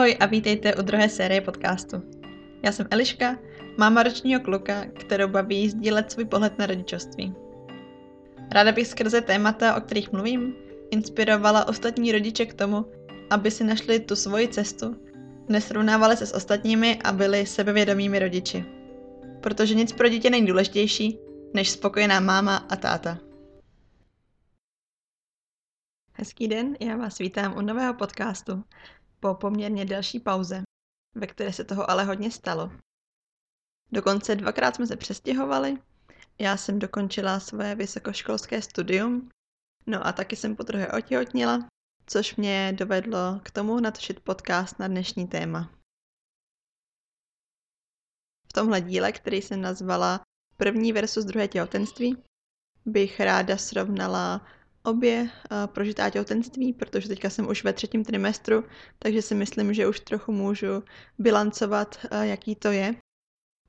Ahoj a vítejte u druhé série podcastu. Já jsem Eliška, máma ročního kluka, kterou baví sdílet svůj pohled na rodičovství. Ráda bych skrze témata, o kterých mluvím, inspirovala ostatní rodiče k tomu, aby si našli tu svoji cestu, nesrovnávali se s ostatními a byli sebevědomými rodiči. Protože nic pro dítě není důležitější, než spokojená máma a táta. Hezký den, já vás vítám u nového podcastu po poměrně delší pauze, ve které se toho ale hodně stalo. Dokonce dvakrát jsme se přestěhovali, já jsem dokončila své vysokoškolské studium, no a taky jsem po druhé otěhotnila, což mě dovedlo k tomu natočit podcast na dnešní téma. V tomhle díle, který jsem nazvala První versus druhé těhotenství, bych ráda srovnala obě prožitá těhotenství, protože teďka jsem už ve třetím trimestru, takže si myslím, že už trochu můžu bilancovat, jaký to je.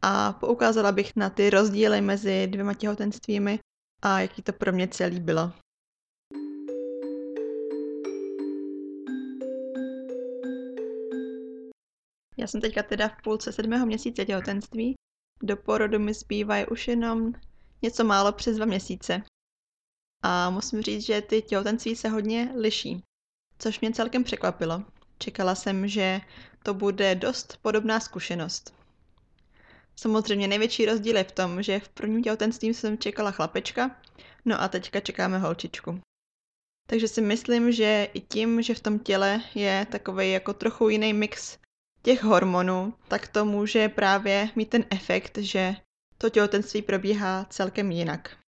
A poukázala bych na ty rozdíly mezi dvěma těhotenstvími a jaký to pro mě celý bylo. Já jsem teďka teda v půlce sedmého měsíce těhotenství. Do porodu mi zbývají už jenom něco málo přes dva měsíce. A musím říct, že ty těhotenství se hodně liší, což mě celkem překvapilo. Čekala jsem, že to bude dost podobná zkušenost. Samozřejmě největší rozdíl je v tom, že v prvním těhotenství jsem čekala chlapečka, no a teďka čekáme holčičku. Takže si myslím, že i tím, že v tom těle je takový jako trochu jiný mix těch hormonů, tak to může právě mít ten efekt, že to těhotenství probíhá celkem jinak.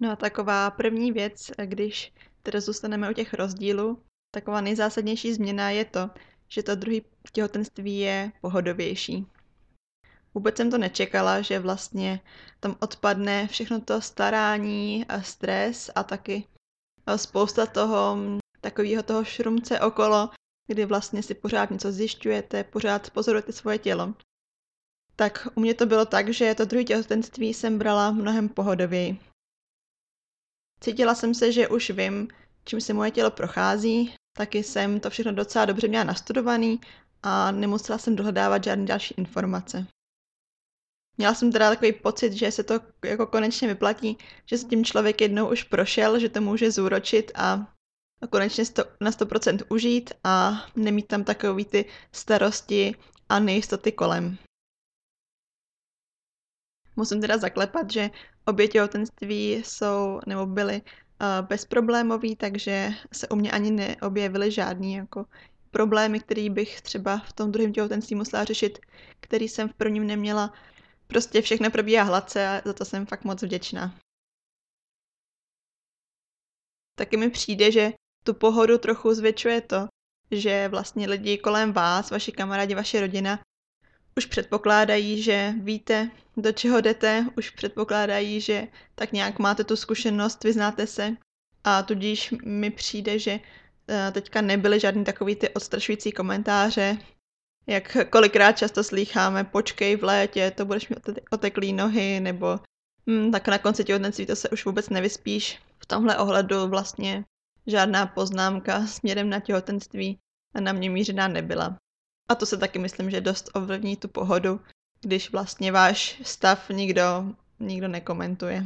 No a taková první věc, když teda zůstaneme u těch rozdílů, taková nejzásadnější změna je to, že to druhé těhotenství je pohodovější. Vůbec jsem to nečekala, že vlastně tam odpadne všechno to starání a stres a taky spousta toho takového toho šrumce okolo, kdy vlastně si pořád něco zjišťujete, pořád pozorujete svoje tělo. Tak u mě to bylo tak, že to druhé těhotenství jsem brala mnohem pohodověji. Cítila jsem se, že už vím, čím se moje tělo prochází, taky jsem to všechno docela dobře měla nastudovaný a nemusela jsem dohledávat žádné další informace. Měla jsem teda takový pocit, že se to jako konečně vyplatí, že se tím člověk jednou už prošel, že to může zúročit a konečně na 100% užít a nemít tam takový ty starosti a nejistoty kolem. Musím teda zaklepat, že obě těhotenství jsou nebo byly uh, bezproblémový, takže se u mě ani neobjevily žádný jako problémy, který bych třeba v tom druhém těhotenství musela řešit, který jsem v prvním neměla. Prostě všechno probíhá hladce a za to jsem fakt moc vděčná. Taky mi přijde, že tu pohodu trochu zvětšuje to, že vlastně lidi kolem vás, vaši kamarádi, vaše rodina už předpokládají, že víte, do čeho jdete, už předpokládají, že tak nějak máte tu zkušenost, vyznáte se a tudíž mi přijde, že eh, teďka nebyly žádný takový ty odstrašující komentáře, jak kolikrát často slýcháme, počkej v létě, to budeš mít oteklý nohy, nebo hm, tak na konci těhotenství to se už vůbec nevyspíš. V tomhle ohledu vlastně žádná poznámka směrem na těhotenství na mě mířená nebyla. A to se taky myslím, že dost ovlivní tu pohodu, když vlastně váš stav nikdo, nikdo nekomentuje.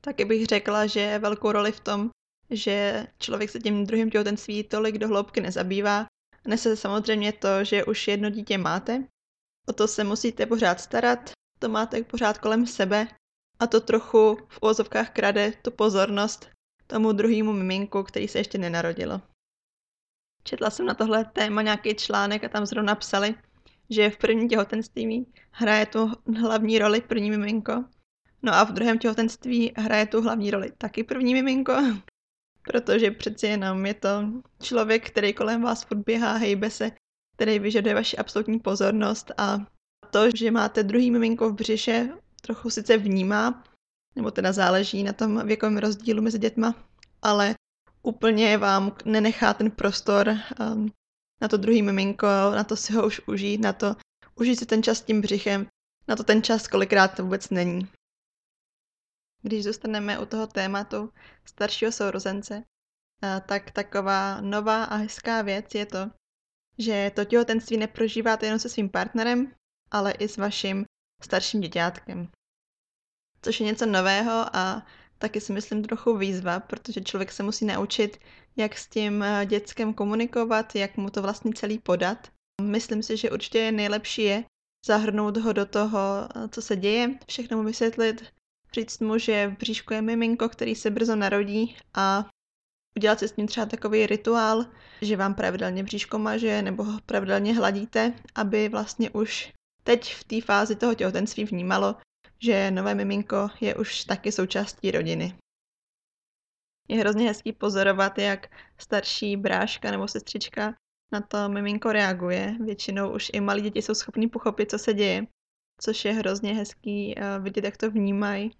Taky bych řekla, že velkou roli v tom, že člověk se tím druhým těhotenství tolik do hloubky nezabývá, nese samozřejmě to, že už jedno dítě máte, o to se musíte pořád starat, to máte pořád kolem sebe a to trochu v úvozovkách krade tu pozornost tomu druhému miminku, který se ještě nenarodilo. Četla jsem na tohle téma nějaký článek a tam zrovna psali, že v prvním těhotenství hraje tu hlavní roli první miminko, no a v druhém těhotenství hraje tu hlavní roli taky první miminko, protože přeci jenom je to člověk, který kolem vás furt běhá, hejbe se, který vyžaduje vaši absolutní pozornost a to, že máte druhý miminko v břiše, trochu sice vnímá, nebo teda záleží na tom věkovém rozdílu mezi dětma, ale úplně vám nenechá ten prostor um, na to druhý miminko, na to si ho už užít, na to užít si ten čas s tím břichem, na to ten čas kolikrát to vůbec není. Když zůstaneme u toho tématu staršího sourozence, tak taková nová a hezká věc je to, že to těhotenství neprožíváte jenom se svým partnerem, ale i s vaším starším děťátkem. Což je něco nového a taky si myslím trochu výzva, protože člověk se musí naučit, jak s tím eh, dětskem komunikovat, jak mu to vlastně celý podat. Myslím si, že určitě nejlepší je zahrnout ho do toho, eh, co se děje, všechno mu vysvětlit, říct mu, že v bříšku je miminko, který se brzo narodí a udělat si s ním třeba takový rituál, že vám pravidelně bříško maže nebo ho pravidelně hladíte, aby vlastně už teď v té fázi toho těhotenství vnímalo, že nové miminko je už taky součástí rodiny. Je hrozně hezký pozorovat, jak starší bráška nebo sestřička na to miminko reaguje. Většinou už i malí děti jsou schopní pochopit, co se děje, což je hrozně hezký eh, vidět, jak to vnímají,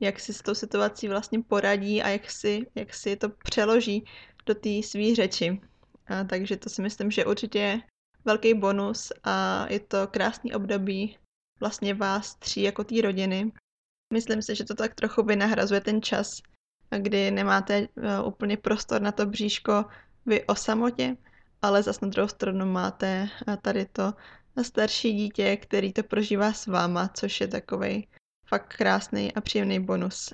jak si s tou situací vlastně poradí a jak si, jak si to přeloží do té své řeči. A takže to si myslím, že určitě je velký bonus a je to krásný období vlastně vás tří jako té rodiny. Myslím si, že to tak trochu vynahrazuje ten čas, kdy nemáte uh, úplně prostor na to bříško vy o samotě, ale zase na druhou stranu máte uh, tady to starší dítě, který to prožívá s váma, což je takový fakt krásný a příjemný bonus.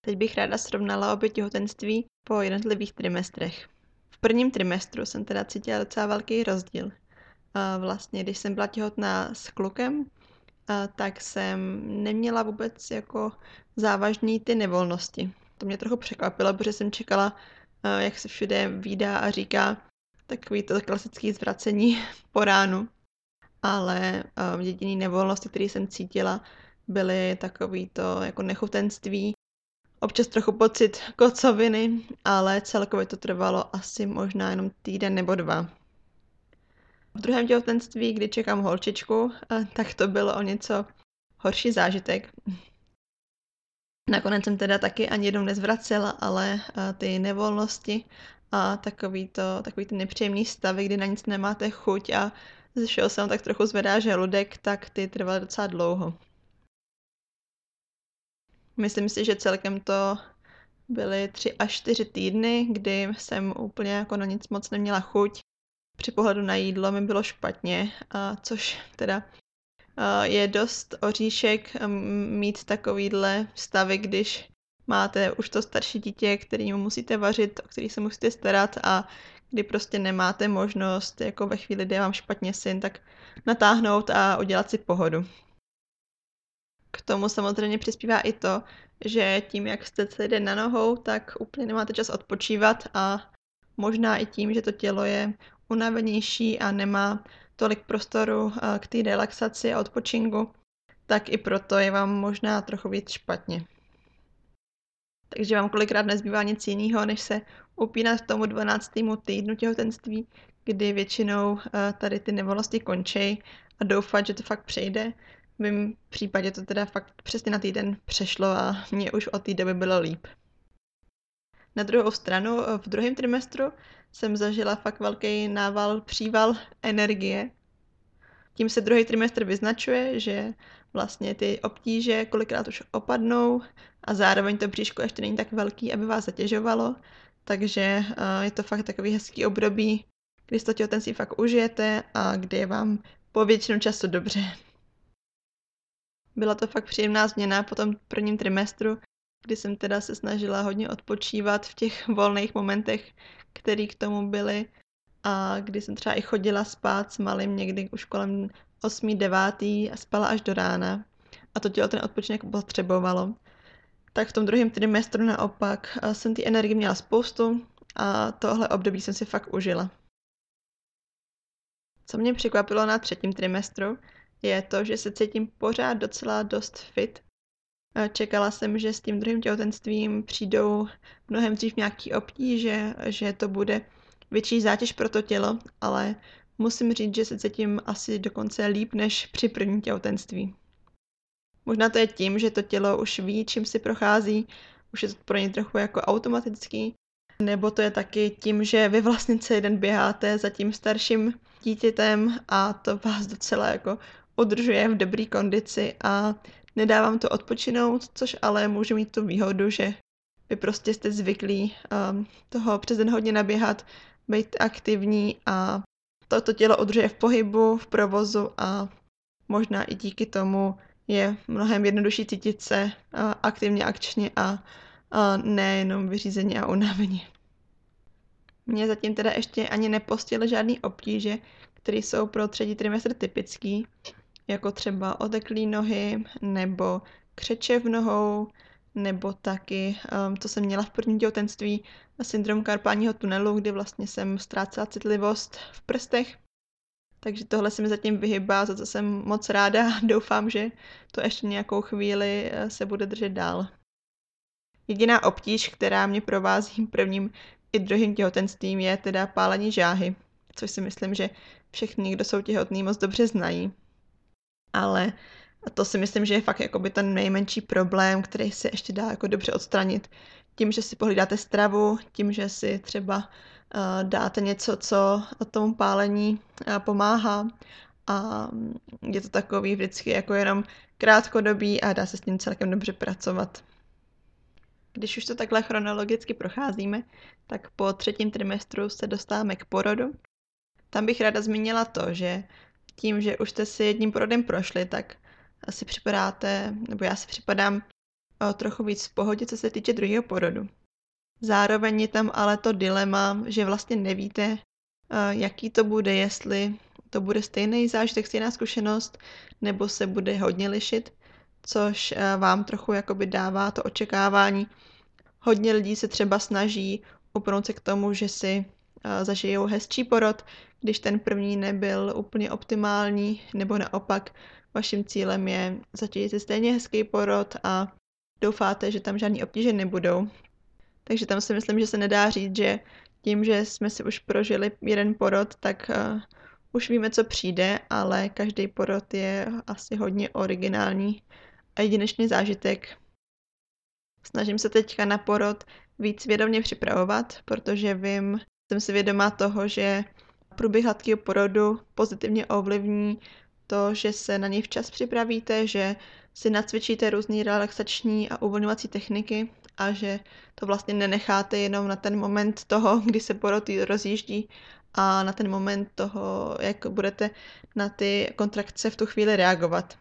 Teď bych ráda srovnala obě těhotenství po jednotlivých trimestrech. V prvním trimestru jsem teda cítila docela velký rozdíl. Vlastně, když jsem byla těhotná s klukem, tak jsem neměla vůbec jako závažný ty nevolnosti. To mě trochu překvapilo, protože jsem čekala, jak se všude výdá a říká takový to klasický zvracení po ránu. Ale jediný nevolnosti, které jsem cítila, byly takový to jako nechutenství, občas trochu pocit kocoviny, ale celkově to trvalo asi možná jenom týden nebo dva. V druhém těhotenství, kdy čekám holčičku, eh, tak to bylo o něco horší zážitek. Nakonec jsem teda taky ani jednou nezvracela, ale eh, ty nevolnosti a takový, to, takový ty nepříjemný stavy, kdy na nic nemáte chuť a ze všeho se tak trochu zvedá žaludek, tak ty trvaly docela dlouho. Myslím si, že celkem to byly tři až čtyři týdny, kdy jsem úplně jako na nic moc neměla chuť. Při pohledu na jídlo mi bylo špatně, a což teda je dost oříšek mít takovýhle stavy, když máte už to starší dítě, kterým musíte vařit, o který se musíte starat a kdy prostě nemáte možnost, jako ve chvíli, kdy je vám špatně syn, tak natáhnout a udělat si pohodu. K tomu samozřejmě přispívá i to, že tím, jak jste celý den na nohou, tak úplně nemáte čas odpočívat a možná i tím, že to tělo je unavenější a nemá tolik prostoru eh, k té relaxaci a odpočinku, tak i proto je vám možná trochu víc špatně. Takže vám kolikrát nezbývá nic jiného, než se upínat tomu 12. týdnu těhotenství, kdy většinou eh, tady ty nevolnosti končí a doufat, že to fakt přejde v mém případě to teda fakt přesně na týden přešlo a mě už od té doby bylo líp. Na druhou stranu, v druhém trimestru jsem zažila fakt velký nával, příval energie. Tím se druhý trimestr vyznačuje, že vlastně ty obtíže kolikrát už opadnou a zároveň to bříško ještě není tak velký, aby vás zatěžovalo. Takže eh, je to fakt takový hezký období, kdy to těhotenství fakt užijete a kdy je vám po většinu času dobře. Byla to fakt příjemná změna po tom prvním trimestru, kdy jsem teda se snažila hodně odpočívat v těch volných momentech, které k tomu byly a kdy jsem třeba i chodila spát s malým někdy už kolem 8. 9. a spala až do rána a to tělo ten odpočinek potřebovalo. Tak v tom druhém trimestru naopak jsem ty energie měla spoustu a tohle období jsem si fakt užila. Co mě překvapilo na třetím trimestru, je to, že se cítím pořád docela dost fit. Čekala jsem, že s tím druhým těhotenstvím přijdou mnohem dřív nějaký obtíže, že to bude větší zátěž pro to tělo, ale musím říct, že se cítím asi dokonce líp než při prvním těhotenství. Možná to je tím, že to tělo už ví, čím si prochází, už je to pro ně trochu jako automatický, nebo to je taky tím, že vy vlastně celý den běháte za tím starším dítětem a to vás docela jako udržuje v dobré kondici a Nedávám to odpočinout, což ale může mít tu výhodu, že vy prostě jste zvyklí um, toho přes den hodně naběhat, být aktivní a toto tělo udržuje v pohybu, v provozu a možná i díky tomu je mnohem jednodušší cítit se uh, aktivně, akčně a uh, nejenom vyřízeně a unavení. Mě zatím teda ještě ani nepostily žádný obtíže, které jsou pro třetí trimestr typický, jako třeba oteklý nohy nebo křeče v nohou, nebo taky, co jsem měla v prvním těhotenství, syndrom karpálního tunelu, kdy vlastně jsem ztrácela citlivost v prstech. Takže tohle se mi zatím vyhybá, za to jsem moc ráda. Doufám, že to ještě nějakou chvíli eh, se bude držet dál. Jediná obtíž, která mě provází prvním i druhým těhotenstvím, je teda pálení žáhy, což si myslím, že všichni, kdo jsou těhotní, moc dobře znají. Ale to si myslím, že je fakt jakoby ten nejmenší problém, který se ještě dá jako dobře odstranit. Tím, že si pohlídáte stravu, tím, že si třeba uh, dáte něco, co tomu pálení uh, pomáhá a je to takový vždycky jako jenom krátkodobý a dá se s tím celkem dobře pracovat. Když už to takhle chronologicky procházíme, tak po třetím trimestru se dostáváme k porodu. Tam bych ráda zmínila to, že tím, že už jste si jedním porodem prošli, tak asi připadáte, nebo já si připadám o trochu víc v pohodě, co se týče druhého porodu. Zároveň je tam ale to dilema, že vlastně nevíte, jaký to bude, jestli to bude stejný zážitek, stejná zkušenost, nebo se bude hodně lišit, což vám trochu jakoby dává to očekávání. Hodně lidí se třeba snaží upnout se k tomu, že si zažijou hezčí porod, když ten první nebyl úplně optimální, nebo naopak vaším cílem je začít si stejně hezký porod a doufáte, že tam žádný obtíže nebudou. Takže tam si myslím, že se nedá říct, že tím, že jsme si už prožili jeden porod, tak uh, už víme, co přijde, ale každý porod je asi hodně originální a jedinečný zážitek. Snažím se teďka na porod víc vědomě připravovat, protože vím, jsem si vědomá toho, že průběh hladkého porodu pozitivně ovlivní to, že se na něj včas připravíte, že si nacvičíte různé relaxační a uvolňovací techniky a že to vlastně nenecháte jenom na ten moment toho, kdy se porod rozjíždí a na ten moment toho, jak budete na ty kontrakce v tu chvíli reagovat.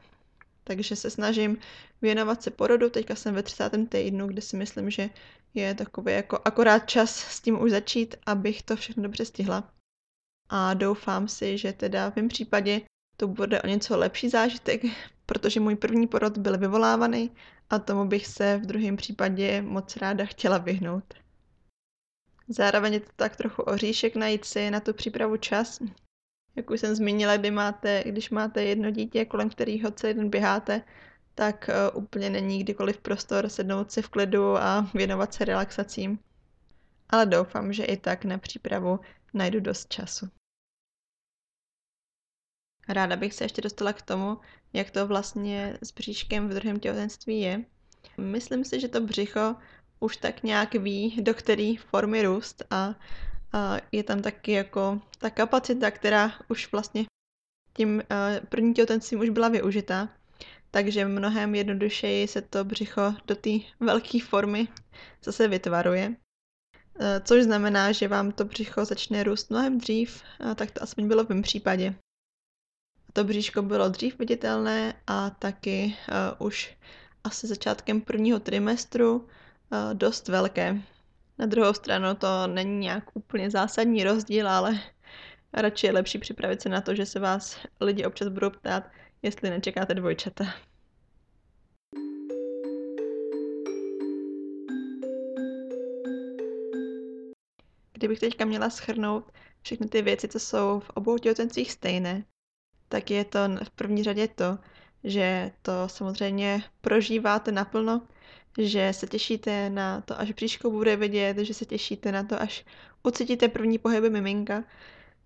Takže se snažím věnovat se porodu, teďka jsem ve 30. týdnu, kde si myslím, že je takový jako akorát čas s tím už začít, abych to všechno dobře stihla. A doufám si, že teda v mém případě to bude o něco lepší zážitek, protože můj první porod byl vyvolávaný a tomu bych se v druhém případě moc ráda chtěla vyhnout. Zároveň je to tak trochu oříšek najít si na tu přípravu čas. Jak už jsem zmínila, kdy máte, když máte jedno dítě, kolem kterého celý den běháte, tak uh, úplně není kdykoliv prostor sednout si v klidu a věnovat se relaxacím. Ale doufám, že i tak na přípravu najdu dost času. Ráda bych se ještě dostala k tomu, jak to vlastně s bříškem v druhém těhotenství je. Myslím si, že to břicho už tak nějak ví, do které formy růst a, a je tam taky jako ta kapacita, která už vlastně tím uh, prvním těhotenstvím už byla využita, takže mnohem jednodušeji se to břicho do té velké formy zase vytvaruje. Uh, což znamená, že vám to břicho začne růst mnohem dřív, tak to aspoň bylo v mém případě. To bříško bylo dřív viditelné a taky uh, už asi začátkem prvního trimestru uh, dost velké. Na druhou stranu to není nějak úplně zásadní rozdíl, ale radši je lepší připravit se na to, že se vás lidi občas budou ptát, jestli nečekáte dvojčata. Kdybych teďka měla schrnout všechny ty věci, co jsou v obou těhotenstvích stejné, tak je to v první řadě to, že to samozřejmě prožíváte naplno, že se těšíte na to, až bříško bude vidět, že se těšíte na to, až ucítíte první pohyby miminka,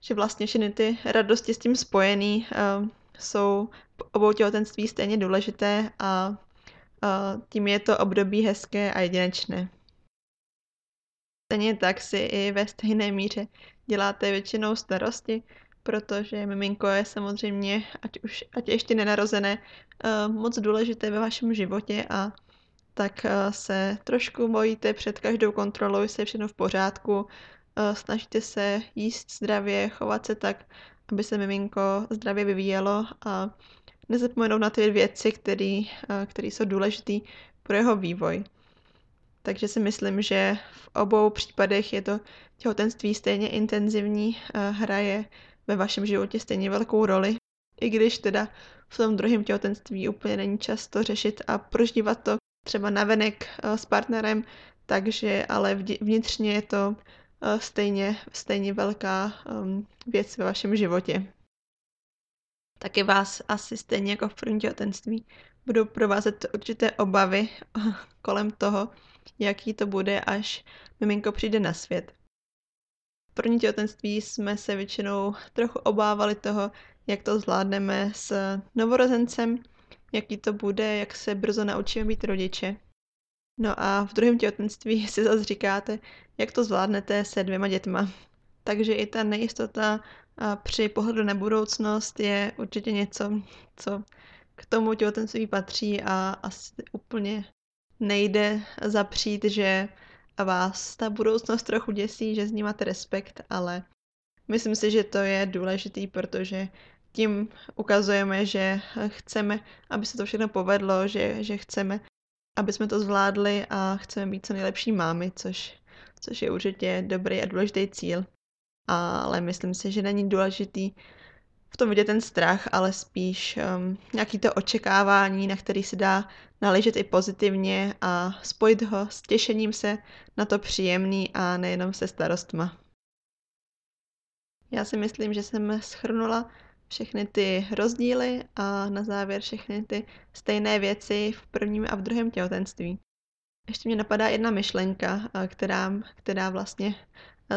že vlastně všechny ty radosti s tím spojený uh, jsou obou těhotenství stejně důležité a tím je to období hezké a jedinečné. Stejně tak si i ve stejné míře děláte většinou starosti, protože miminko je samozřejmě, ať už ať je ještě nenarozené, eh, moc důležité ve vašem životě a tak eh, se trošku bojíte před každou kontrolou, jestli je všechno v pořádku, eh, snažíte se jíst zdravě, chovat se tak, aby se miminko zdravě vyvíjelo a nezapomenout na ty věci, které jsou důležité pro jeho vývoj. Takže si myslím, že v obou případech je to těhotenství stejně intenzivní, hraje ve vašem životě stejně velkou roli, i když teda v tom druhém těhotenství úplně není čas to řešit a prožívat to třeba navenek eh, s partnerem, takže ale vnitřně je to eh, stejně, stejně velká um, věc ve vašem životě. Taky vás asi stejně jako v prvním těhotenství budou provázet určité obavy kolem toho, jaký to bude, až miminko přijde na svět. V první těhotenství jsme se většinou trochu obávali toho, jak to zvládneme s novorozencem, jaký to bude, jak se brzo naučíme být rodiče. No a v druhém těhotenství si zase říkáte, jak to zvládnete se dvěma dětma. Takže i ta nejistota při pohledu na budoucnost je určitě něco, co k tomu těhotenství patří a asi úplně nejde zapřít, že vás ta budoucnost trochu děsí, že z ní máte respekt, ale myslím si, že to je důležitý, protože tím ukazujeme, že chceme, aby se to všechno povedlo, že, že chceme, aby jsme to zvládli a chceme být co nejlepší mámy, což, což je určitě dobrý a důležitý cíl. Ale myslím si, že není důležitý v tom vidět ten strach, ale spíš um, nějaký to očekávání, na který se dá naležet i pozitivně a spojit ho s těšením se na to příjemný a nejenom se starostma. Já si myslím, že jsem schrnula všechny ty rozdíly a na závěr všechny ty stejné věci v prvním a v druhém těhotenství. Ještě mě napadá jedna myšlenka, která, která vlastně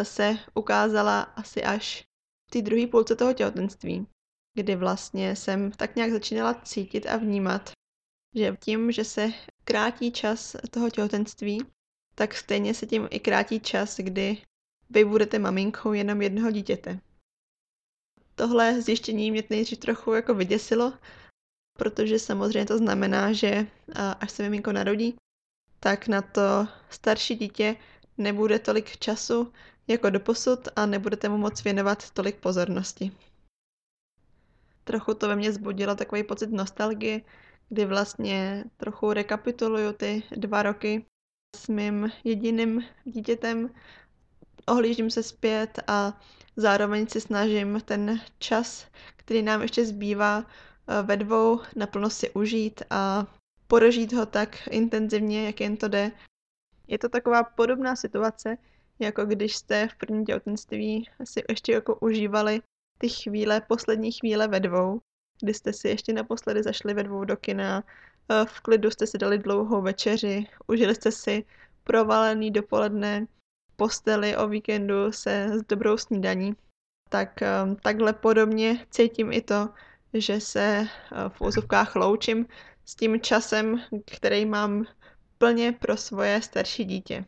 se ukázala asi až v té druhé půlce toho těhotenství, kdy vlastně jsem tak nějak začínala cítit a vnímat, že tím, že se krátí čas toho těhotenství, tak stejně se tím i krátí čas, kdy vy budete maminkou jenom jednoho dítěte. Tohle zjištění mě nejdřív trochu jako vyděsilo, protože samozřejmě to znamená, že až se miminko narodí, tak na to starší dítě nebude tolik času jako doposud a nebudete mu moc věnovat tolik pozornosti. Trochu to ve mně zbudilo takový pocit nostalgie, kdy vlastně trochu rekapituluju ty dva roky s mým jediným dítětem, ohlížím se zpět a zároveň si snažím ten čas, který nám ještě zbývá eh, ve dvou, naplno si užít a prožít ho tak intenzivně, jak jen to jde. Je to taková podobná situace, jako když jste v prvním těhotenství si ještě jako užívali ty chvíle, poslední chvíle ve dvou, kdy jste si ještě naposledy zašli ve dvou do kina, eh, v klidu jste si dali dlouhou večeři, užili jste si provalený dopoledne, posteli o víkendu se s dobrou snídaní, tak um, takhle podobně cítím i to, že se uh, v úzovkách loučím s tím časem, který mám plně pro svoje starší dítě.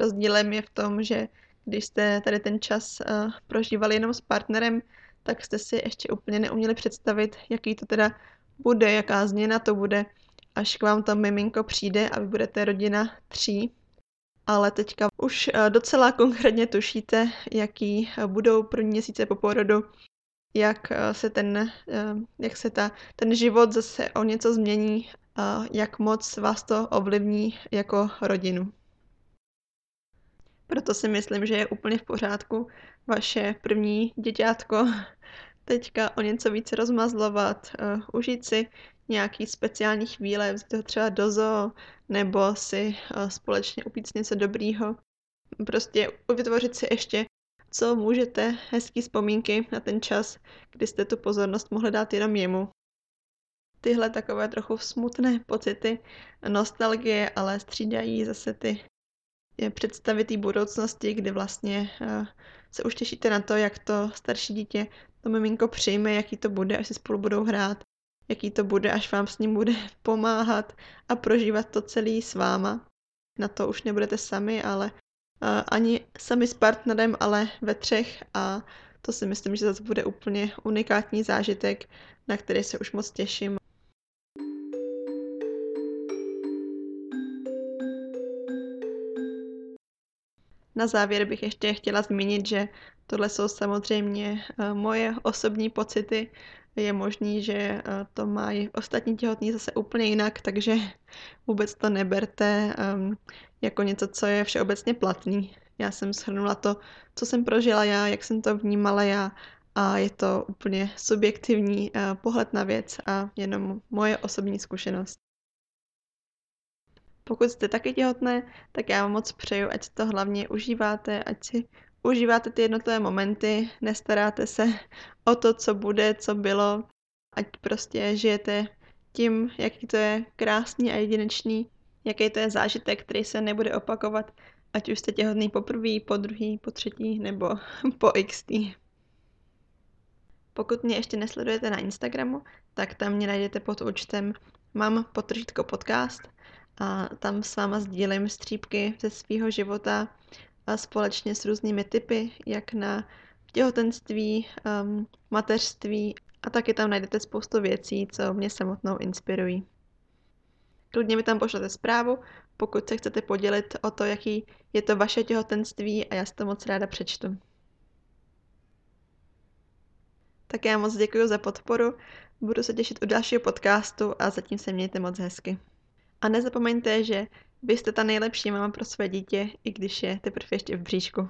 Rozdílem je v tom, že když jste tady ten čas uh, prožívali jenom s partnerem, tak jste si ještě úplně neuměli představit, jaký to teda bude, jaká změna to bude, až k vám to miminko přijde a vy budete rodina tří ale teďka už eh, docela konkrétně tušíte, jaký eh, budou první měsíce po porodu, jak eh, se ten, jak se ta, ten život zase o něco změní jak moc vás to ovlivní jako rodinu. Proto si myslím, že je úplně v pořádku vaše první děťátko teďka o něco více rozmazlovat, uh, užít si nějaký speciální chvíle, vzít ho třeba do zoo, nebo si uh, společně upít něco dobrýho. Prostě vytvořit si ještě, co můžete, hezký vzpomínky na ten čas, kdy jste tu pozornost mohli dát jenom jemu. Tyhle takové trochu smutné pocity, nostalgie, ale střídají zase ty představy té budoucnosti, kdy vlastně uh, se už těšíte na to, jak to starší dítě to miminko přijme, jaký to bude, až si spolu budou hrát, jaký to bude, až vám s ním bude pomáhat a prožívat to celý s váma. Na to už nebudete sami, ale ani sami s partnerem, ale ve třech a To si myslím, že zase bude úplně unikátní zážitek, na který se už moc těším. Na závěr bych ještě chtěla zmínit, že tohle jsou samozřejmě eh, moje osobní pocity. Je možný, že eh, to mají ostatní těhotní zase úplně jinak, takže vůbec to neberte um, jako něco, co je všeobecně platný. Já jsem shrnula to, co jsem prožila já, jak jsem to vnímala já a je to úplně subjektivní uh, pohled na věc a jenom moje osobní zkušenost. Pokud jste taky těhotné, tak já vám moc přeju, ať to hlavně užíváte, ať si užíváte ty jednotlivé momenty, nestaráte se o to, co bude, co bylo, ať prostě žijete tím, jaký to je krásný a jedinečný, jaký to je zážitek, který se nebude opakovat, ať už jste těhotný po prvý, po druhý, po třetí nebo po XT. Pokud mě ještě nesledujete na Instagramu, tak tam mě najdete pod účtem mám potržitko podcast a tam s váma sdílím střípky ze svého života společně s různými typy, jak na těhotenství, um, mateřství a taky tam najdete spoustu věcí, co mě samotnou inspirují. Klidně mi tam pošlete zprávu, pokud se chcete podělit o to, jaký je to vaše těhotenství a já si to moc ráda přečtu. Tak já moc děkuji za podporu, budu se těšit u dalšího podcastu a zatím se mějte moc hezky. A nezapomeňte, že vy jste ta nejlepší mama pro své dítě, i když je teprve ještě v bříšku.